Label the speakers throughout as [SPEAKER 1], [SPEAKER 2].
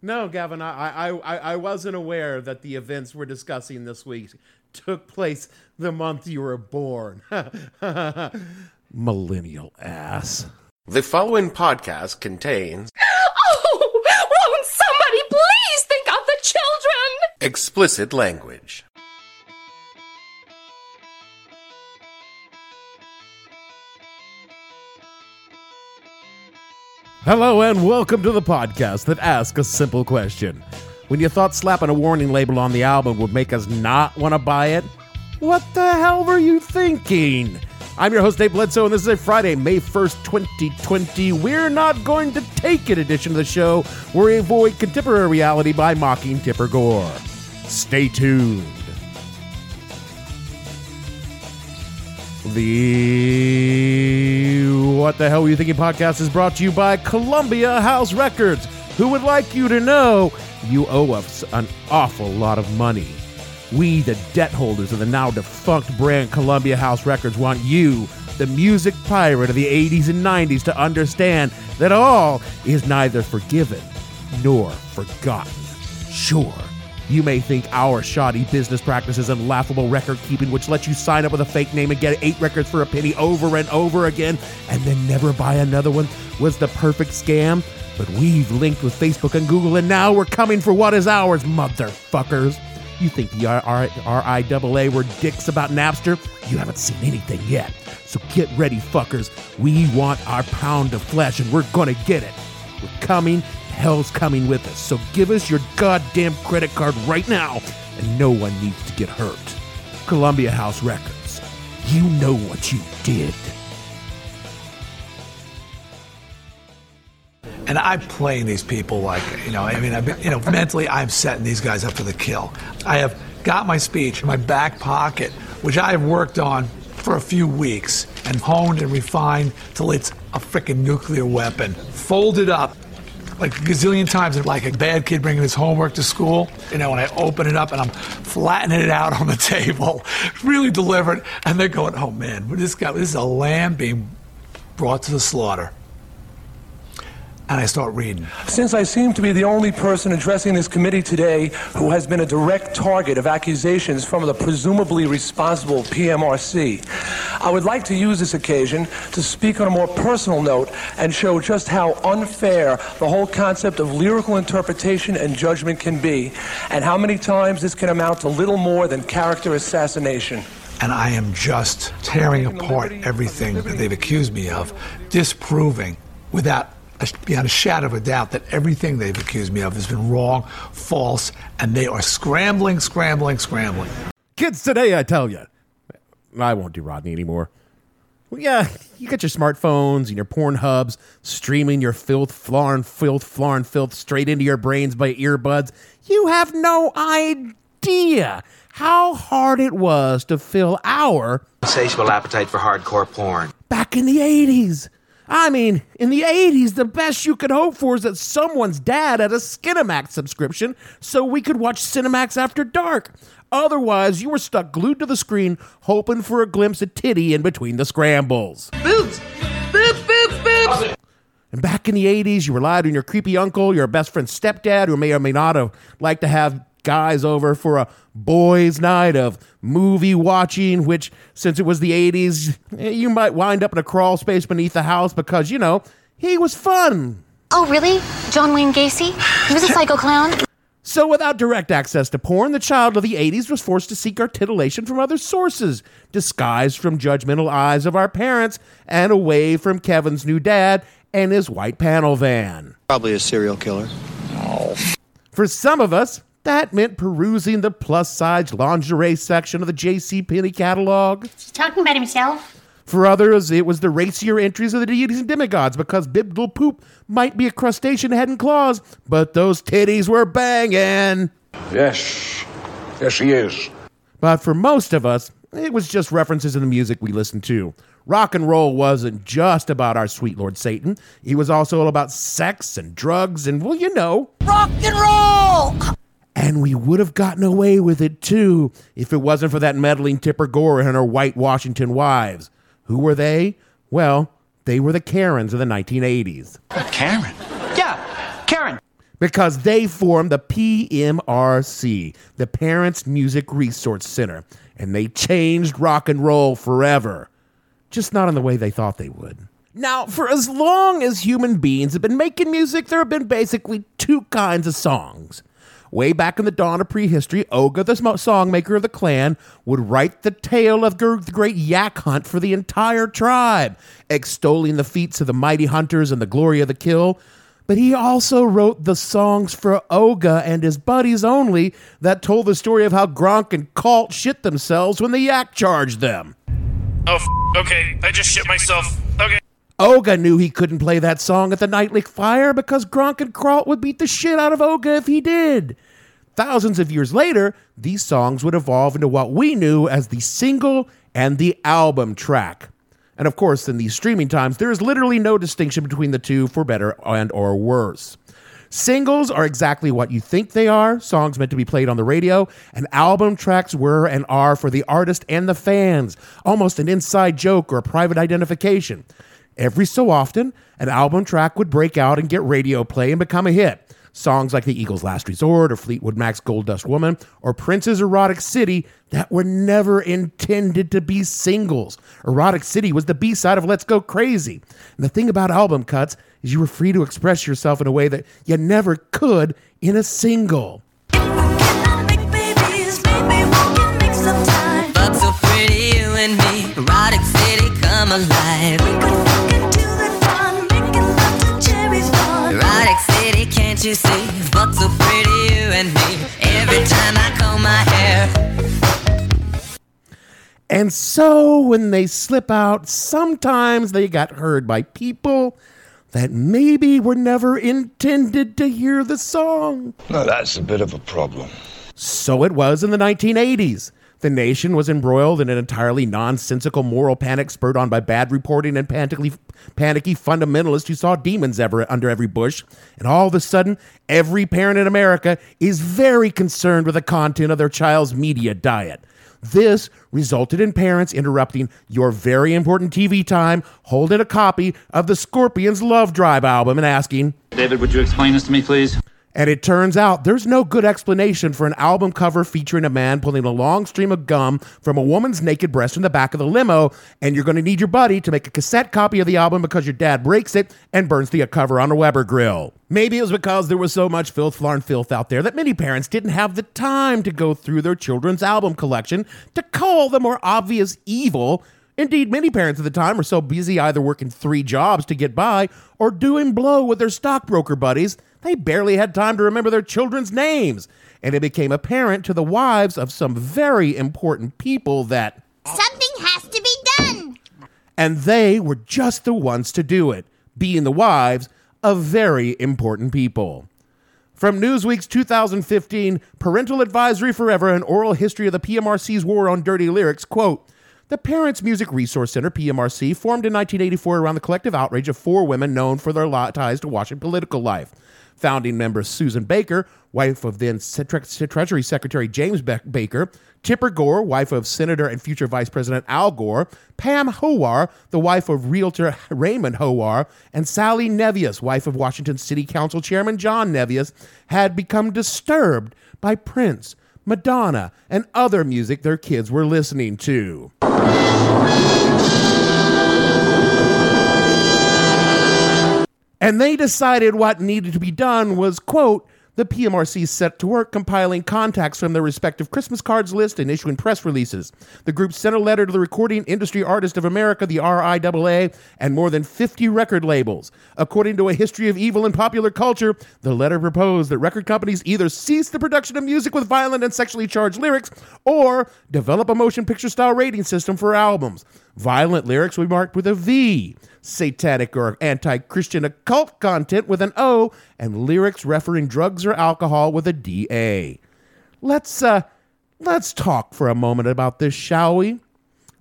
[SPEAKER 1] Huh. No, Gavin, I, I, I, I wasn't aware that the events we're discussing this week took place the month you were born. Millennial ass.
[SPEAKER 2] The following podcast contains
[SPEAKER 3] Oh, won't somebody please think of the children?
[SPEAKER 2] explicit language.
[SPEAKER 1] Hello and welcome to the podcast that asks a simple question. When you thought slapping a warning label on the album would make us not want to buy it, what the hell were you thinking? I'm your host, Dave Bledsoe, and this is a Friday, May 1st, 2020. We're not going to take it edition of the show where we avoid contemporary reality by mocking Tipper Gore. Stay tuned. The What the Hell Were You Thinking podcast is brought to you by Columbia House Records, who would like you to know you owe us an awful lot of money. We, the debt holders of the now defunct brand Columbia House Records, want you, the music pirate of the 80s and 90s, to understand that all is neither forgiven nor forgotten. Sure, you may think our shoddy business practices and laughable record keeping, which lets you sign up with a fake name and get eight records for a penny over and over again and then never buy another one, was the perfect scam. But we've linked with Facebook and Google, and now we're coming for what is ours, motherfuckers. You think the RIAA were dicks about Napster? You haven't seen anything yet. So get ready, fuckers. We want our pound of flesh, and we're gonna get it. We're coming. Hell's coming with us. So give us your goddamn credit card right now, and no one needs to get hurt. Columbia House Records. You know what you did.
[SPEAKER 4] And I'm playing these people like, you know, I mean, I've been, you know, mentally I'm setting these guys up for the kill. I have got my speech in my back pocket, which I have worked on for a few weeks and honed and refined till it's a freaking nuclear weapon. Folded up like a gazillion times, like a bad kid bringing his homework to school. You know, when I open it up and I'm flattening it out on the table, really deliberate, and they're going, "Oh man, this guy, this is a lamb being brought to the slaughter." And I start reading.
[SPEAKER 5] Since I seem to be the only person addressing this committee today who has been a direct target of accusations from the presumably responsible PMRC, I would like to use this occasion to speak on a more personal note and show just how unfair the whole concept of lyrical interpretation and judgment can be, and how many times this can amount to little more than character assassination.
[SPEAKER 4] and I am just tearing apart everything that they've accused me of, disproving without beyond a shadow of a doubt that everything they've accused me of has been wrong, false, and they are scrambling, scrambling, scrambling.
[SPEAKER 1] Kids today, I tell you. I won't do Rodney anymore. Well, yeah, you got your smartphones and your porn hubs streaming your filth, flarn, filth, flarn, filth straight into your brains by earbuds. You have no idea how hard it was to fill our
[SPEAKER 6] insatiable appetite for hardcore porn.
[SPEAKER 1] back in the 80s. I mean, in the 80s, the best you could hope for is that someone's dad had a Skinamax subscription so we could watch Cinemax after dark. Otherwise, you were stuck glued to the screen hoping for a glimpse of titty in between the scrambles.
[SPEAKER 3] Boobs! Boobs, boobs, boobs!
[SPEAKER 1] And back in the 80s, you relied on your creepy uncle, your best friend's stepdad, who may or may not have liked to have guys over for a boys' night of movie watching, which, since it was the 80s, eh, you might wind up in a crawl space beneath the house because, you know, he was fun.
[SPEAKER 7] Oh, really? John Wayne Gacy? He was a psycho clown?
[SPEAKER 1] So, without direct access to porn, the child of the 80s was forced to seek our titillation from other sources, disguised from judgmental eyes of our parents and away from Kevin's new dad and his white panel van.
[SPEAKER 8] Probably a serial killer.
[SPEAKER 1] For some of us, that meant perusing the plus size lingerie section of the J.C. Penney catalog.
[SPEAKER 7] He's talking about himself?
[SPEAKER 1] For others, it was the racier entries of the deities and demigods because Blibdoolpoolp might be a crustacean head and claws, but those titties were banging.
[SPEAKER 9] Yes,
[SPEAKER 10] Yes, he is.
[SPEAKER 1] But for most of us, it was just references in the music we listened to. Rock and roll wasn't just about our sweet Lord Satan. He was also all about sex and drugs and, well, you know.
[SPEAKER 11] Rock and roll!
[SPEAKER 1] And we would have gotten away with it too if it wasn't for that meddling Tipper Gore and her white Washington wives. Who were they? Well, they were the Karens of the 1980s.
[SPEAKER 11] Karen? Yeah, Karen.
[SPEAKER 1] Because they formed the PMRC, the Parents Music Resource Center, and they changed rock and roll forever. Just not in the way they thought they would. Now, for as long as human beings have been making music, there have been basically two kinds of songs. Way back in the dawn of prehistory, Oga, the songmaker of the clan, would write the tale of gr- the great yak hunt for the entire tribe, extolling the feats of the mighty hunters and the glory of the kill. But he also wrote the songs for Oga and his buddies only that told the story of how Gronk and Colt shit themselves when the yak charged them.
[SPEAKER 8] Oh, okay. I just shit myself. Okay.
[SPEAKER 1] Oga knew he couldn't play that song at the Nightly Fire because Gronk and Colt would beat the shit out of Oga if he did. Thousands of years later, these songs would evolve into what we knew as the single and the album track. And of course, in these streaming times, there is literally no distinction between the two for better and or worse. Singles are exactly what you think they are, songs meant to be played on the radio, and album tracks were and are for the artist and the fans, almost an inside joke or a private identification. Every so often, an album track would break out and get radio play and become a hit. Songs like The Eagles' Last Resort or Fleetwood Mac's Gold Dust Woman or Prince's Erotic City that were never intended to be singles. Erotic City was the B side of Let's Go Crazy. And the thing about album cuts is you were free to express yourself in a way that you never could in a single.
[SPEAKER 11] Fuck so pretty, you and me. Erotic city, come alive. Erotic city, can't you see? Fuck so pretty, you and me. Every time I comb my hair.
[SPEAKER 1] And so when they slip out, sometimes they got heard by people that maybe were never intended to hear the song.
[SPEAKER 10] Now that's a bit of a problem.
[SPEAKER 1] So it was in the 1980s. The nation was embroiled in an entirely nonsensical moral panic spurred on by bad reporting and panicky, panicky fundamentalists who saw demons ever under every bush. And all of a sudden, every parent in America is very concerned with the content of their child's media diet. This resulted in parents interrupting your very important TV time, holding a copy of the Scorpions Love Drive album and asking,
[SPEAKER 9] David, would you explain this to me, please?
[SPEAKER 1] And it turns out there's no good explanation for an album cover featuring a man pulling a long stream of gum from a woman's naked breast in the back of the limo, and you're going to need your buddy to make a cassette copy of the album because your dad breaks it and burns the cover on a Weber grill. Maybe it was because there was so much filth, flarn filth out there that many parents didn't have the time to go through their children's album collection to call the more obvious evil Indeed, many parents at the time were so busy either working three jobs to get by or doing blow with their stockbroker buddies, they barely had time to remember their children's names. And it became apparent to the wives of some very important people that.
[SPEAKER 12] Something has to be done.
[SPEAKER 1] And they were just the ones to do it, being the wives of very important people. From Newsweek's 2015 Parental Advisory Forever An Oral History of the PMRC's War on Dirty Lyrics, quote, the Parents Music Resource Center, PMRC, formed in 1984 around the collective outrage of four women known for their ties to Washington political life. Founding member Susan Baker, wife of then Treasury Secretary James Baker, Tipper Gore, wife of Senator and future Vice President Al Gore, Pam Howar, the wife of realtor Raymond Howar, and Sally Nevius, wife of Washington City Council Chairman John Nevius, had become disturbed by Prince, Madonna, and other music their kids were listening to. And they decided what needed to be done was, quote, the PMRC set to work compiling contacts from their respective Christmas cards list and issuing press releases. The group sent a letter to the Recording Industry Artist of America, the RIAA, and more than 50 record labels. According to a history of evil in popular culture, the letter proposed that record companies either cease the production of music with violent and sexually charged lyrics or develop a motion picture style rating system for albums. Violent lyrics will be marked with a V, satanic or anti Christian occult content with an O, and lyrics referring drugs or alcohol with a DA. Let's, uh, Let's talk for a moment about this, shall we?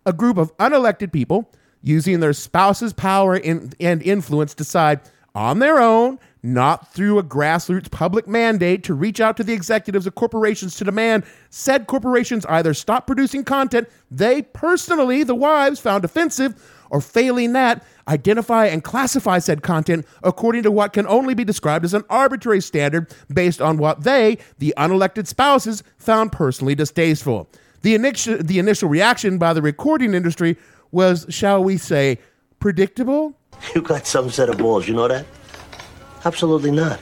[SPEAKER 1] A group of unelected people using their spouse's power in, and influence decide on their own, not through a grassroots public mandate, to reach out to the executives of corporations to demand said corporations either stop producing content they personally, the wives, found offensive, or failing that, identify and classify said content according to what can only be described as an arbitrary standard based on what they, the unelected spouses, found personally distasteful. The initial, the initial reaction by the recording industry was, shall we say, predictable?
[SPEAKER 13] You got some set of balls, you know that? Absolutely not.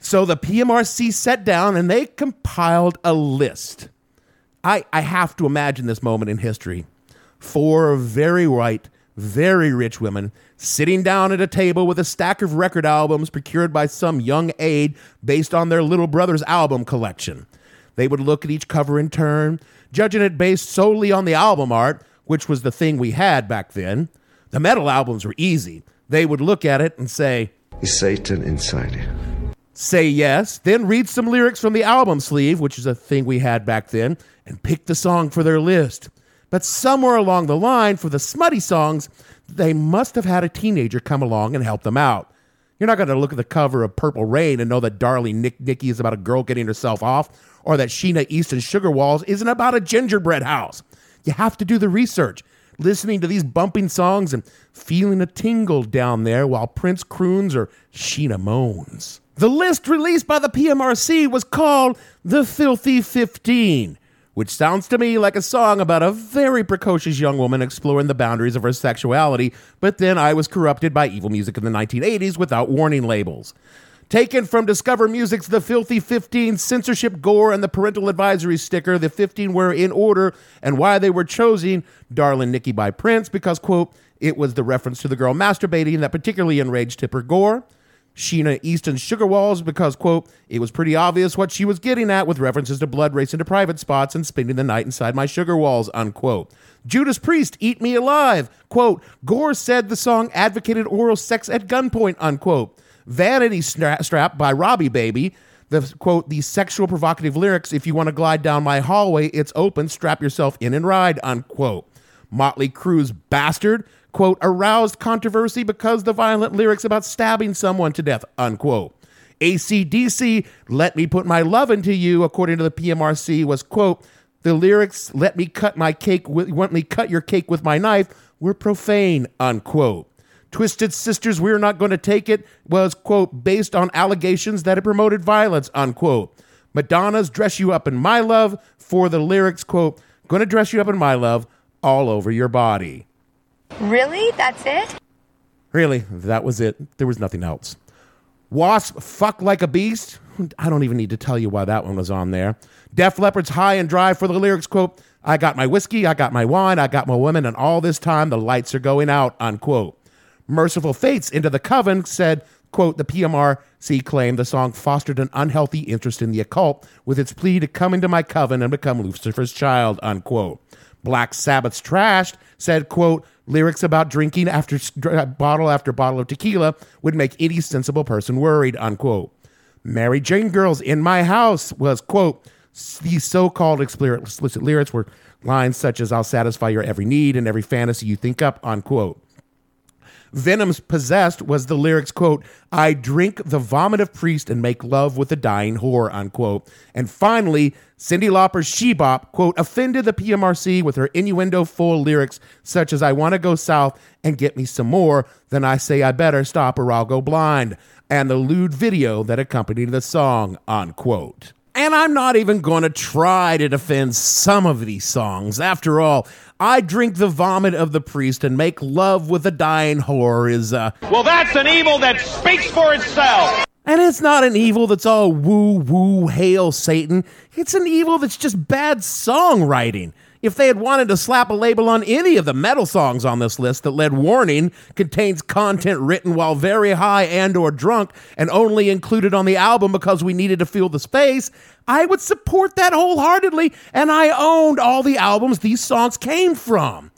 [SPEAKER 1] So the PMRC sat down and they compiled a list. I, I have to imagine this moment in history. Four very white, very rich women sitting down at a table with a stack of record albums procured by some young aide based on their little brother's album collection. They would look at each cover in turn, judging it based solely on the album art, which was the thing we had back then. The metal albums were easy. They would look at it and say,
[SPEAKER 14] Is Satan inside you?
[SPEAKER 1] Say yes, then read some lyrics from the album sleeve, which is a thing we had back then, and pick the song for their list. But somewhere along the line, for the smutty songs, they must have had a teenager come along and help them out. You're not going to look at the cover of Purple Rain and know that Darling Nick Nicky is about a girl getting herself off, or that Sheena Easton Sugar Walls isn't about a gingerbread house. You have to do the research, listening to these bumping songs and feeling a tingle down there while Prince croons or Sheena moans. The list released by the PMRC was called The Filthy 15, which sounds to me like a song about a very precocious young woman exploring the boundaries of her sexuality, but then I was corrupted by evil music in the 1980s without warning labels. Taken from Discover Music's The Filthy 15 censorship gore and the parental advisory sticker, the 15 were in order and why they were chosen Darlin' Nikki by Prince because, quote, it was the reference to the girl masturbating that particularly enraged Tipper Gore. Sheena Easton Sugar Walls because, quote, it was pretty obvious what she was getting at with references to blood racing to private spots and spending the night inside my sugar walls, unquote. Judas Priest, Eat Me Alive, quote, Gore said the song advocated oral sex at gunpoint, unquote. Vanity Stra- Strap by Robbie Baby, the quote, the sexual provocative lyrics, if you want to glide down my hallway, it's open, strap yourself in and ride, unquote. Motley Crue's Bastard, quote, aroused controversy because the violent lyrics about stabbing someone to death, unquote. ACDC, Let Me Put My Love Into You, according to the PMRC, was, quote, the lyrics, let me cut my cake with, let me cut your cake with my knife, were profane, unquote. Twisted Sisters, We're Not Going to Take It was, quote, based on allegations that it promoted violence, unquote. Madonna's Dress You Up in My Love for the lyrics, quote, Gonna dress you up in my love all over your body.
[SPEAKER 15] Really? That's it?
[SPEAKER 1] Really, that was it. There was nothing else. Wasp, Fuck Like a Beast. I don't even need to tell you why that one was on there. Def Leppard's High and Dry for the lyrics, quote, I got my whiskey, I got my wine, I got my women, and all this time the lights are going out, unquote. Mercyful Fate's Into the Coven said, quote, the PMRC claimed the song fostered an unhealthy interest in the occult with its plea to come into my coven and become Lucifer's child, unquote. Black Sabbath's Trashed said, quote, lyrics about drinking after uh, bottle after bottle of tequila would make any sensible person worried, unquote. Mary Jane Girls in My House was, quote, these so-called explicit lyrics were lines such as I'll satisfy your every need and every fantasy you think up, unquote. Venom's Possessed was the lyrics, quote, I drink the vomit of priest and make love with a dying whore, unquote. And finally, Cyndi Lauper's She Bop, quote, offended the PMRC with her innuendo full lyrics such as I want to go south and get me some more, then I say I better stop or I'll go blind, and the lewd video that accompanied the song, unquote. And I'm not even going to try to defend some of these songs. After all, I drink the vomit of the priest and make love with a dying whore is, uh.
[SPEAKER 16] Well, that's an evil that speaks for itself!
[SPEAKER 1] And it's not an evil that's all woo woo, hail Satan. It's an evil that's just bad songwriting. If they had wanted to slap a label on any of the metal songs on this list that led warning contains content written while very high and or drunk and only included on the album because we needed to fill the space, I would support that wholeheartedly and I owned all the albums these songs came from.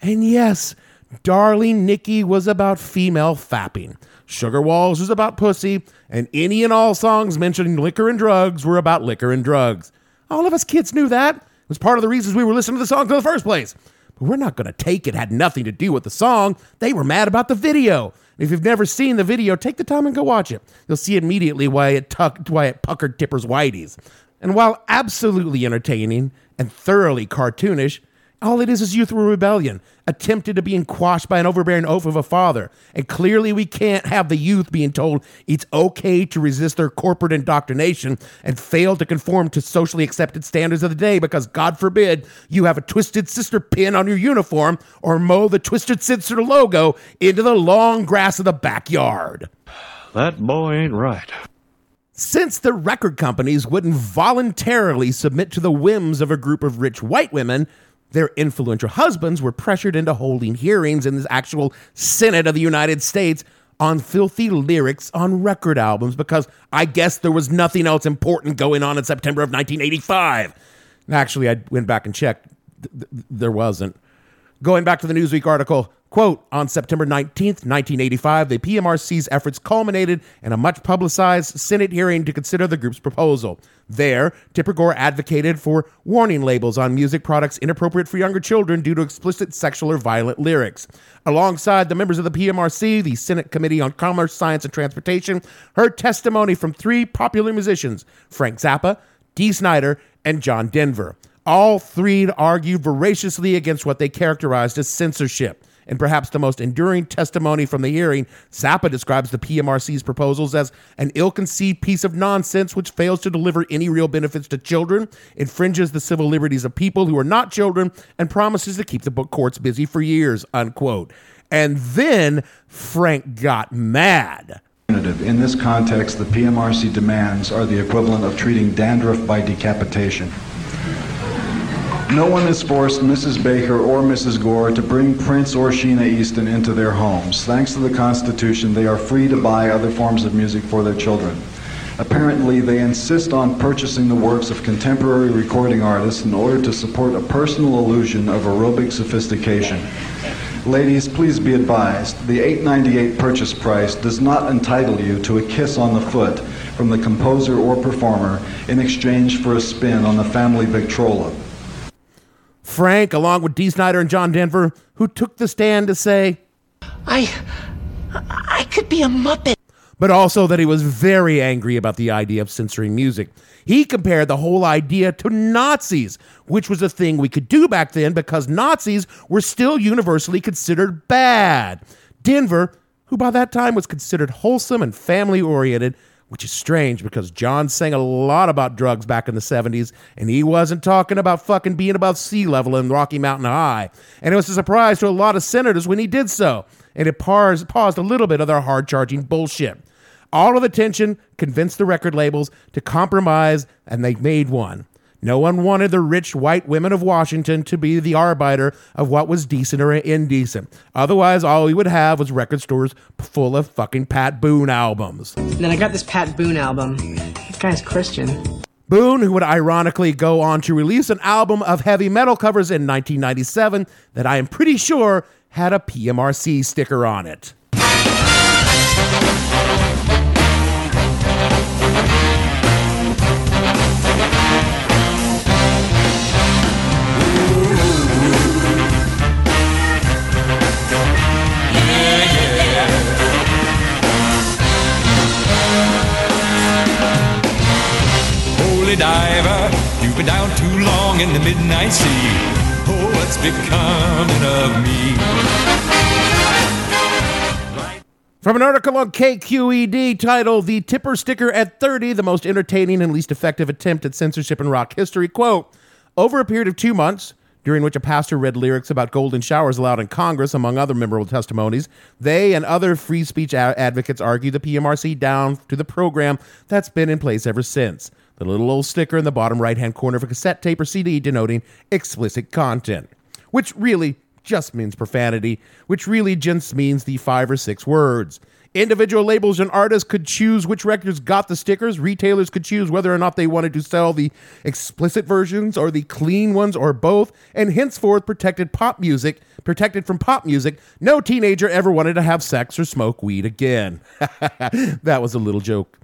[SPEAKER 1] And yes, Darling Nikki was about female fapping. Sugar Walls was about pussy, and any and all songs mentioning liquor and drugs were about liquor and drugs. All of us kids knew that. It was part of the reasons we were listening to the songs in the first place. But we're not going to take it had nothing to do with the song. They were mad about the video. If you've never seen the video, take the time and go watch it. You'll see immediately why it tucked, why it puckered Tipper's whiteys. And while absolutely entertaining and thoroughly cartoonish, all it is is youthful rebellion, attempted to being quashed by an overbearing oath of a father. And clearly, we can't have the youth being told it's okay to resist their corporate indoctrination and fail to conform to socially accepted standards of the day because, God forbid, you have a Twisted Sister pin on your uniform or mow the Twisted Sister logo into the long grass of the backyard.
[SPEAKER 17] That boy ain't right.
[SPEAKER 1] Since the record companies wouldn't voluntarily submit to the whims of a group of rich white women, their influential husbands were pressured into holding hearings in the actual Senate of the United States on filthy lyrics on record albums because I guess there was nothing else important going on in September of 1985. Actually, I went back and checked. Th- th- there wasn't. Going back to the Newsweek article, quote, on September 19th, 1985, the PMRC's efforts culminated in a much publicized Senate hearing to consider the group's proposal. There, Tipper Gore advocated for warning labels on music products inappropriate for younger children due to explicit sexual or violent lyrics. Alongside the members of the PMRC, the Senate Committee on Commerce, Science, and Transportation heard testimony from three popular musicians Frank Zappa, Dee Snider, and John Denver. All three argued voraciously against what they characterized as censorship. And perhaps the most enduring testimony from the hearing, Zappa describes the PMRC's proposals as an ill conceived piece of nonsense which fails to deliver any real benefits to children, infringes the civil liberties of people who are not children, and promises to keep the book courts busy for years. Unquote. And then Frank got mad.
[SPEAKER 18] In this context, the PMRC demands are the equivalent of treating dandruff by decapitation. No one has forced Mrs. Baker or Mrs. Gore to bring Prince or Sheena Easton into their homes. Thanks to the Constitution, they are free to buy other forms of music for their children. Apparently, they insist on purchasing the works of contemporary recording artists in order to support a personal illusion of aerobic sophistication. Ladies, please be advised, the $8.98 purchase price does not entitle you to a kiss on the foot from the composer or performer in exchange for a spin on the family Victrola.
[SPEAKER 1] Frank, along with Dee Snider and John Denver, who took the stand to say,
[SPEAKER 19] I. I could be a Muppet.
[SPEAKER 1] But also that he was very angry about the idea of censoring music. He compared the whole idea to Nazis, which was a thing we could do back then because Nazis were still universally considered bad. Denver, who by that time was considered wholesome and family oriented, which is strange because John sang a lot about drugs back in the 70s, and he wasn't talking about fucking being above sea level in Rocky Mountain High. And it was a surprise to a lot of senators when he did so, and it paused, paused a little bit of their hard charging bullshit. All of the tension convinced the record labels to compromise, and they made one. No one wanted the rich white women of Washington to be the arbiter of what was decent or indecent. Otherwise, all we would have was record stores full of fucking Pat Boone albums.
[SPEAKER 20] And then I got this Pat Boone album. This guy's Christian.
[SPEAKER 1] Boone, who would ironically go on to release an album of heavy metal covers in 1997 that I am pretty sure had a PMRC sticker on it.
[SPEAKER 21] Too long in the midnight sea. Oh, what's becoming of me?
[SPEAKER 1] From an article on KQED titled The Tipper Sticker at 30, the most entertaining and least effective attempt at censorship in rock history, quote, over a period of two months, during which a pastor read lyrics about golden showers aloud in Congress, among other memorable testimonies, they and other free speech advocates argue the PMRC down to the program that's been in place ever since. The little old sticker in the bottom right hand corner of a cassette tape or CD denoting explicit content, which really just means profanity, which really just means the five or six words. Individual labels and artists could choose which records got the stickers. Retailers could choose whether or not they wanted to sell the explicit versions or the clean ones or both. And henceforth, protected pop music, protected from pop music, no teenager ever wanted to have sex or smoke weed again. that was a little joke.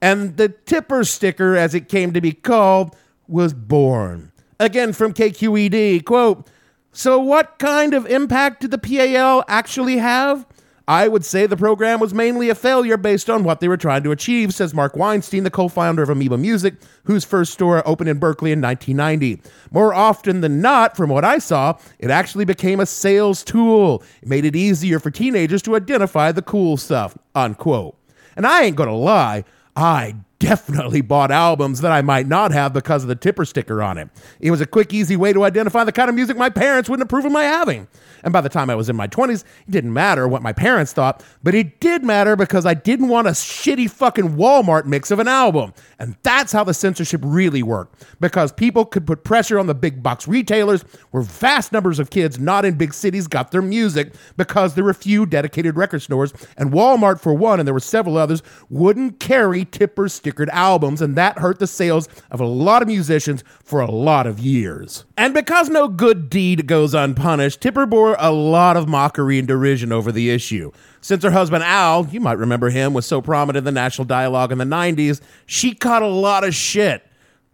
[SPEAKER 1] And the tipper sticker, as it came to be called, was born. Again from KQED, quote, So what kind of impact did the PAL actually have? I would say the program was mainly a failure based on what they were trying to achieve, says Marc Weinstein, the co founder of Amoeba Music, whose first store opened in Berkeley in 1990. More often than not, from what I saw, it actually became a sales tool. It made it easier for teenagers to identify the cool stuff, unquote. And I ain't gonna lie, I definitely bought albums that I might not have because of the tipper sticker on it. It was a quick, easy way to identify the kind of music my parents wouldn't approve of my having. And by the time I was in my 20s, it didn't matter what my parents thought, but it did matter because I didn't want a shitty fucking Walmart mix of an album. And that's how the censorship really worked. Because people could put pressure on the big box retailers, where vast numbers of kids not in big cities got their music because there were few dedicated record stores. And Walmart, for one, and there were several others, wouldn't carry tipper stickered albums. And that hurt the sales of a lot of musicians for a lot of years. And because no good deed goes unpunished, Tipper bore a lot of mockery and derision over the issue. Since her husband Al, you might remember him, was so prominent in the national dialogue in the 90s, she caught a lot of shit.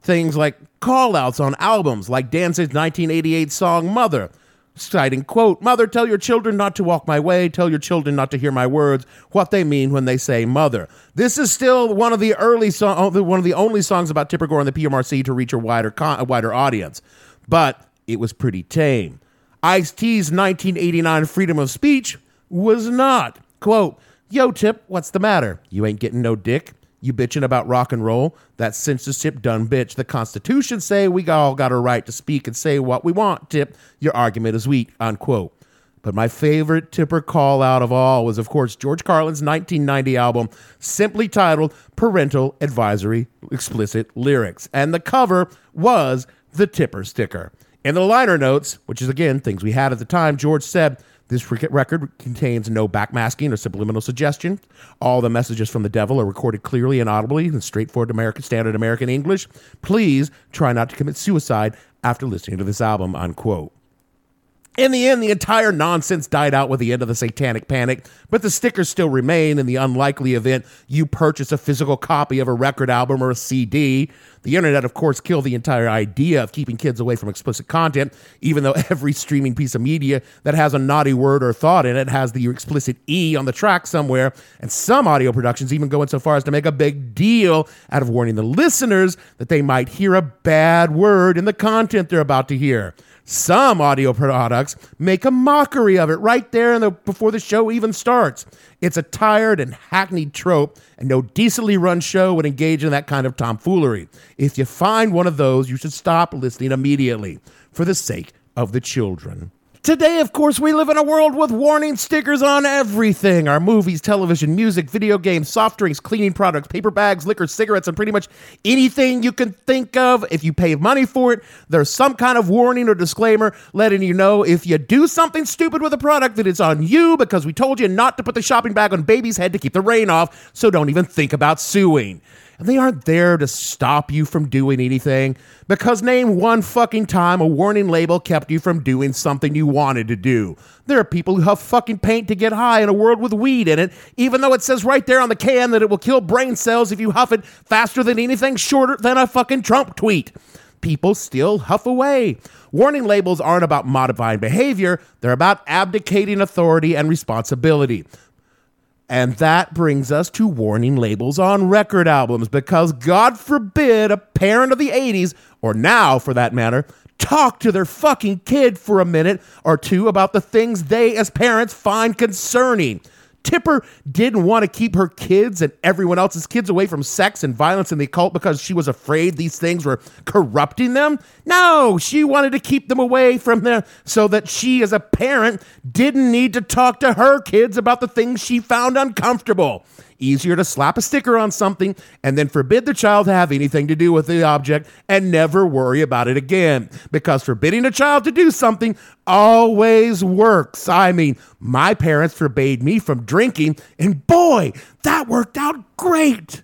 [SPEAKER 1] Things like call outs on albums, like Danzig's 1988 song Mother, citing, quote, Mother, tell your children not to walk my way, tell your children not to hear my words, what they mean when they say mother. This is still one of the early song, uh, one of the only songs about Tipper Gore and the PMRC to reach a wider, con- a wider audience. But it was pretty tame. Ice T's 1989 freedom of speech was not. Quote, Yo, Tip, what's the matter? You ain't getting no dick? You bitching about rock and roll? That censorship done bitch. The Constitution say we all got a right to speak and say what we want, Tip. Your argument is weak, unquote. But my favorite Tipper call out of all was, of course, George Carlin's 1990 album, simply titled Parental Advisory Explicit Lyrics. And the cover was the Tipper sticker. In the liner notes, which is again things we had at the time, George said, this record contains no backmasking or subliminal suggestion. All the messages from the devil are recorded clearly and audibly in straightforward American standard American English. Please try not to commit suicide after listening to this album, unquote. In the end, the entire nonsense died out with the end of the satanic panic, but the stickers still remain in the unlikely event you purchase a physical copy of a record album or a CD. The internet, of course, killed the entire idea of keeping kids away from explicit content, even though every streaming piece of media that has a naughty word or thought in it has the explicit E on the track somewhere. And some audio productions even go in so far as to make a big deal out of warning the listeners that they might hear a bad word in the content they're about to hear. Some audio products make a mockery of it right there the, before the show even starts. It's a tired and hackneyed trope, and no decently run show would engage in that kind of tomfoolery. If you find one of those, you should stop listening immediately for the sake of the children. Today, of course, we live in a world with warning stickers on everything our movies, television, music, video games, soft drinks, cleaning products, paper bags, liquor, cigarettes, and pretty much anything you can think of. If you pay money for it, there's some kind of warning or disclaimer letting you know if you do something stupid with a product that it's on you because we told you not to put the shopping bag on baby's head to keep the rain off, so don't even think about suing. And they aren't there to stop you from doing anything. Because name one fucking time a warning label kept you from doing something you wanted to do. There are people who huff fucking paint to get high in a world with weed in it, even though it says right there on the can that it will kill brain cells if you huff it faster than anything shorter than a fucking Trump tweet. People still huff away. Warning labels aren't about modifying behavior, they're about abdicating authority and responsibility. And that brings us to warning labels on record albums because God forbid a parent of the 80s, or now for that matter, talk to their fucking kid for a minute or two about the things they as parents find concerning. Tipper didn't want to keep her kids and everyone else's kids away from sex and violence in the occult because she was afraid these things were corrupting them. No, she wanted to keep them away from there so that she, as a parent, didn't need to talk to her kids about the things she found uncomfortable. Easier to slap a sticker on something and then forbid the child to have anything to do with the object and never worry about it again. Because forbidding a child to do something always works. I mean, my parents forbade me from drinking, and boy, that worked out great.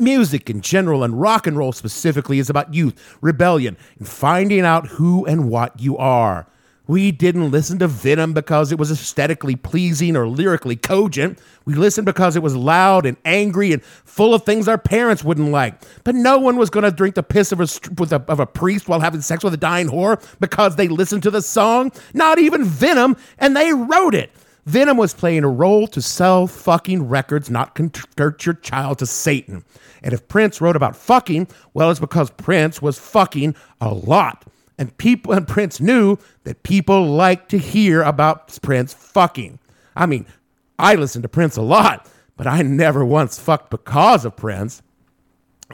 [SPEAKER 1] Music in general and rock and roll specifically is about youth, rebellion, and finding out who and what you are. We didn't listen to Venom because it was aesthetically pleasing or lyrically cogent. We listened because it was loud and angry and full of things our parents wouldn't like. But no one was going to drink the piss of a, a, of a priest while having sex with a dying whore because they listened to the song. Not even Venom, and they wrote it. Venom was playing a role to sell fucking records, not convert your child to Satan. And if Prince wrote about fucking, well, it's because Prince was fucking a lot. And people and Prince knew that people like to hear about Prince fucking. I mean, I listen to Prince a lot, but I never once fucked because of Prince.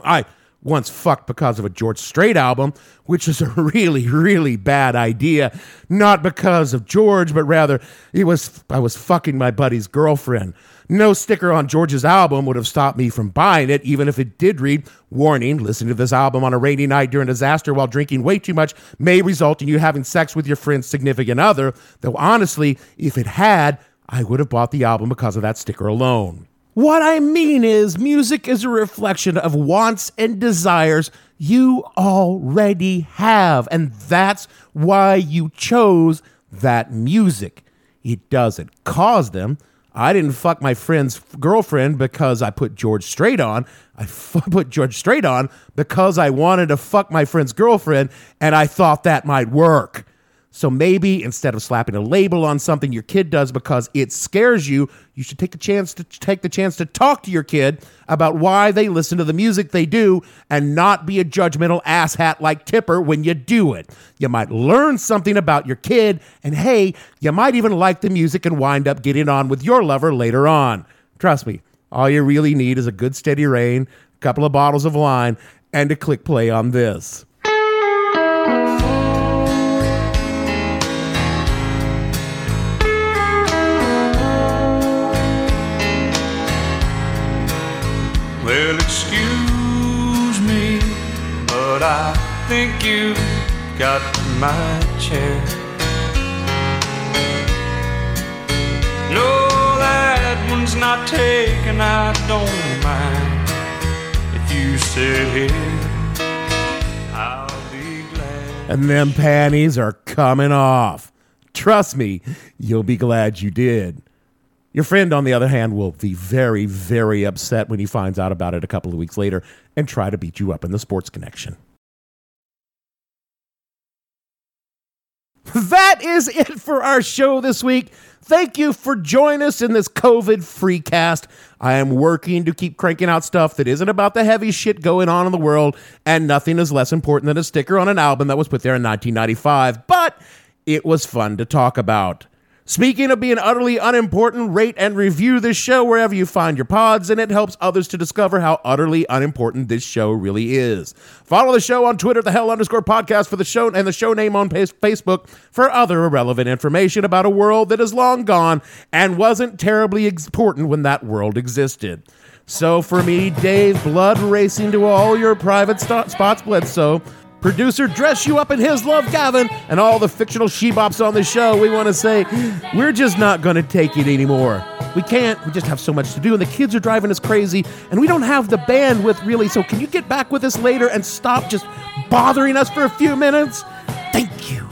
[SPEAKER 1] I once fucked because of a George Strait album, which is a really, really bad idea. Not because of George, but rather it was I was fucking my buddy's girlfriend. No sticker on George's album would have stopped me from buying it, even if it did read, Warning, listening to this album on a rainy night during disaster while drinking way too much may result in you having sex with your friend's significant other. Though honestly, if it had, I would have bought the album because of that sticker alone. What I mean is, music is a reflection of wants and desires you already have, and that's why you chose that music. It doesn't cause them, I didn't fuck my friend's girlfriend because I put George Strait on. I f- put George Strait on because I wanted to fuck my friend's girlfriend and I thought that might work. So maybe instead of slapping a label on something your kid does because it scares you, you should take the chance to take the chance to talk to your kid about why they listen to the music they do and not be a judgmental asshat like Tipper when you do it. You might learn something about your kid and hey, you might even like the music and wind up getting on with your lover later on. Trust me, all you really need is a good steady rain, a couple of bottles of wine, and to click play on this.
[SPEAKER 21] Well, excuse me, but I think you got my chair. No, that one's not taken, I don't mind. If you sit here, I'll be glad.
[SPEAKER 1] And them panties are coming off. Trust me, you'll be glad you did. Your friend, on the other hand, will be very, very upset when he finds out about it a couple of weeks later and try to beat you up in the sports connection. That is it for our show this week. Thank you for joining us in this COVID free cast. I am working to keep cranking out stuff that isn't about the heavy shit going on in the world, and nothing is less important than a sticker on an album that was put there in 1995. But it was fun to talk about. Speaking of being utterly unimportant, rate and review this show wherever you find your pods, and it helps others to discover how utterly unimportant this show really is. Follow the show on Twitter, the hell underscore podcast for the show and the show name on Facebook for other irrelevant information about a world that is long gone and wasn't terribly important when that world existed. So for me, Dave, blood racing to all your private st- spots, Bledsoe. Producer Dress You Up in His Love Gavin, and all the fictional she-bops on the show, we want to say we're just not going to take it anymore. We can't. We just have so much to do, and the kids are driving us crazy, and we don't have the bandwidth really. So, can you get back with us later and stop just bothering us for a few minutes? Thank you.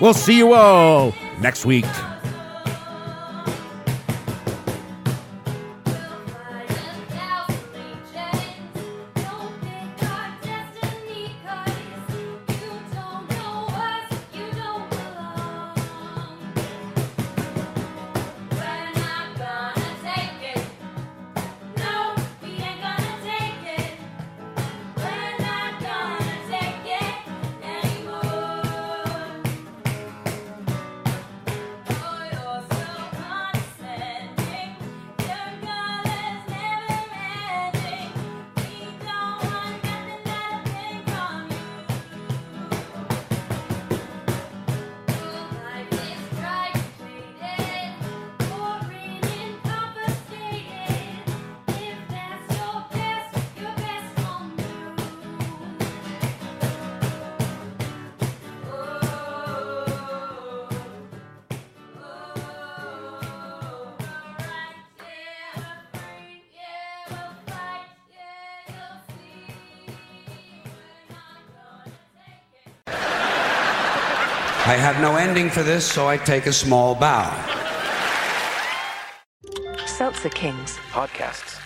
[SPEAKER 1] We'll see you all next week.
[SPEAKER 22] I have no ending for this, so I take a small bow.
[SPEAKER 23] Seltzer Kings.
[SPEAKER 24] Podcasts.